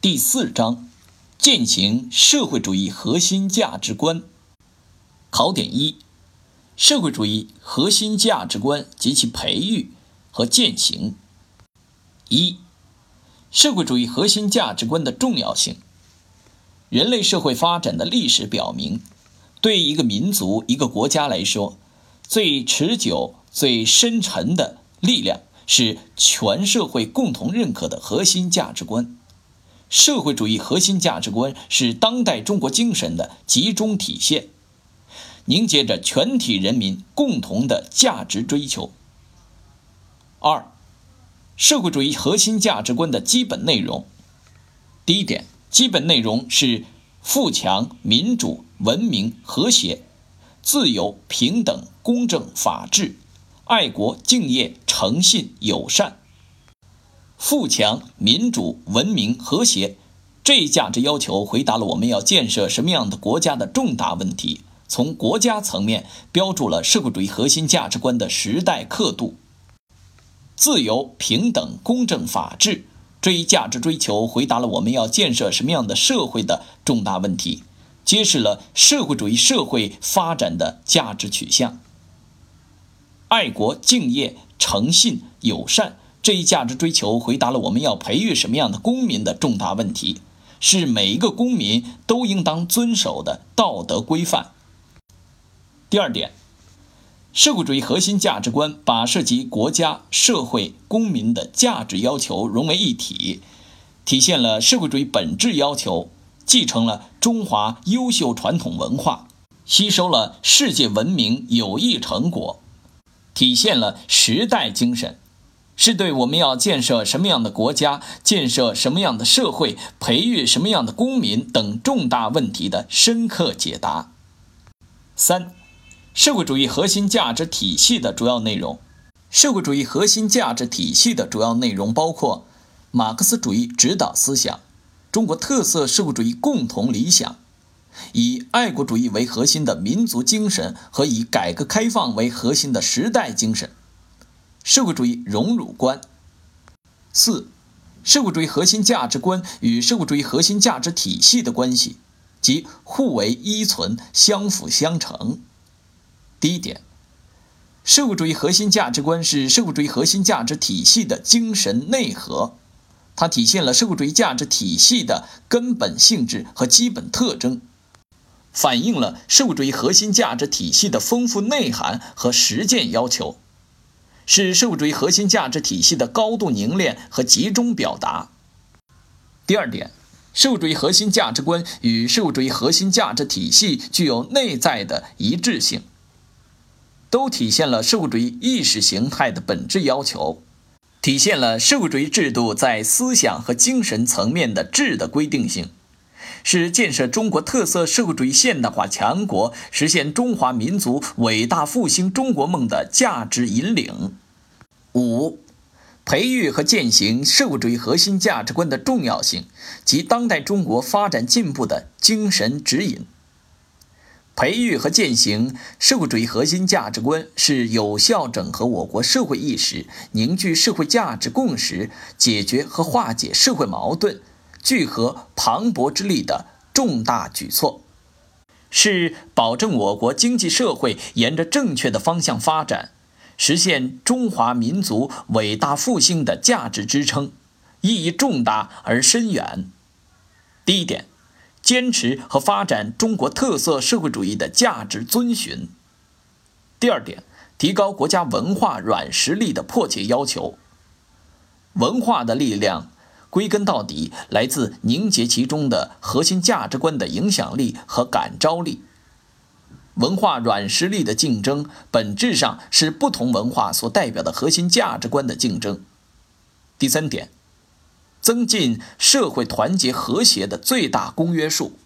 第四章，践行社会主义核心价值观。考点一：社会主义核心价值观及其培育和践行。一、社会主义核心价值观的重要性。人类社会发展的历史表明，对一个民族、一个国家来说，最持久、最深沉的力量是全社会共同认可的核心价值观。社会主义核心价值观是当代中国精神的集中体现，凝结着全体人民共同的价值追求。二、社会主义核心价值观的基本内容。第一点，基本内容是富强、民主、文明、和谐、自由、平等、公正、法治、爱国、敬业、诚信、友善。富强、民主、文明、和谐，这一价值要求回答了我们要建设什么样的国家的重大问题。从国家层面标注了社会主义核心价值观的时代刻度。自由、平等、公正、法治这一价值追求回答了我们要建设什么样的社会的重大问题，揭示了社会主义社会发展的价值取向。爱国、敬业、诚信、友善。这一价值追求回答了我们要培育什么样的公民的重大问题，是每一个公民都应当遵守的道德规范。第二点，社会主义核心价值观把涉及国家、社会、公民的价值要求融为一体，体现了社会主义本质要求，继承了中华优秀传统文化，吸收了世界文明有益成果，体现了时代精神。是对我们要建设什么样的国家、建设什么样的社会、培育什么样的公民等重大问题的深刻解答。三、社会主义核心价值体系的主要内容。社会主义核心价值体系的主要内容包括马克思主义指导思想、中国特色社会主义共同理想、以爱国主义为核心的民族精神和以改革开放为核心的时代精神。社会主义荣辱观。四、社会主义核心价值观与社会主义核心价值体系的关系，即互为依存、相辅相成。第一点，社会主义核心价值观是社会主义核心价值体系的精神内核，它体现了社会主义价值体系的根本性质和基本特征，反映了社会主义核心价值体系的丰富内涵和实践要求。是社会主义核心价值体系的高度凝练和集中表达。第二点，社会主义核心价值观与社会主义核心价值体系具有内在的一致性，都体现了社会主义意识形态的本质要求，体现了社会主义制度在思想和精神层面的质的规定性，是建设中国特色社会主义现代化强国、实现中华民族伟大复兴中国梦的价值引领。五、培育和践行社会主义核心价值观的重要性及当代中国发展进步的精神指引。培育和践行社会主义核心价值观是有效整合我国社会意识、凝聚社会价值共识、解决和化解社会矛盾、聚合磅礴之力的重大举措，是保证我国经济社会沿着正确的方向发展。实现中华民族伟大复兴的价值支撑，意义重大而深远。第一点，坚持和发展中国特色社会主义的价值遵循。第二点，提高国家文化软实力的迫切要求。文化的力量，归根到底来自凝结其中的核心价值观的影响力和感召力。文化软实力的竞争，本质上是不同文化所代表的核心价值观的竞争。第三点，增进社会团结和谐的最大公约数。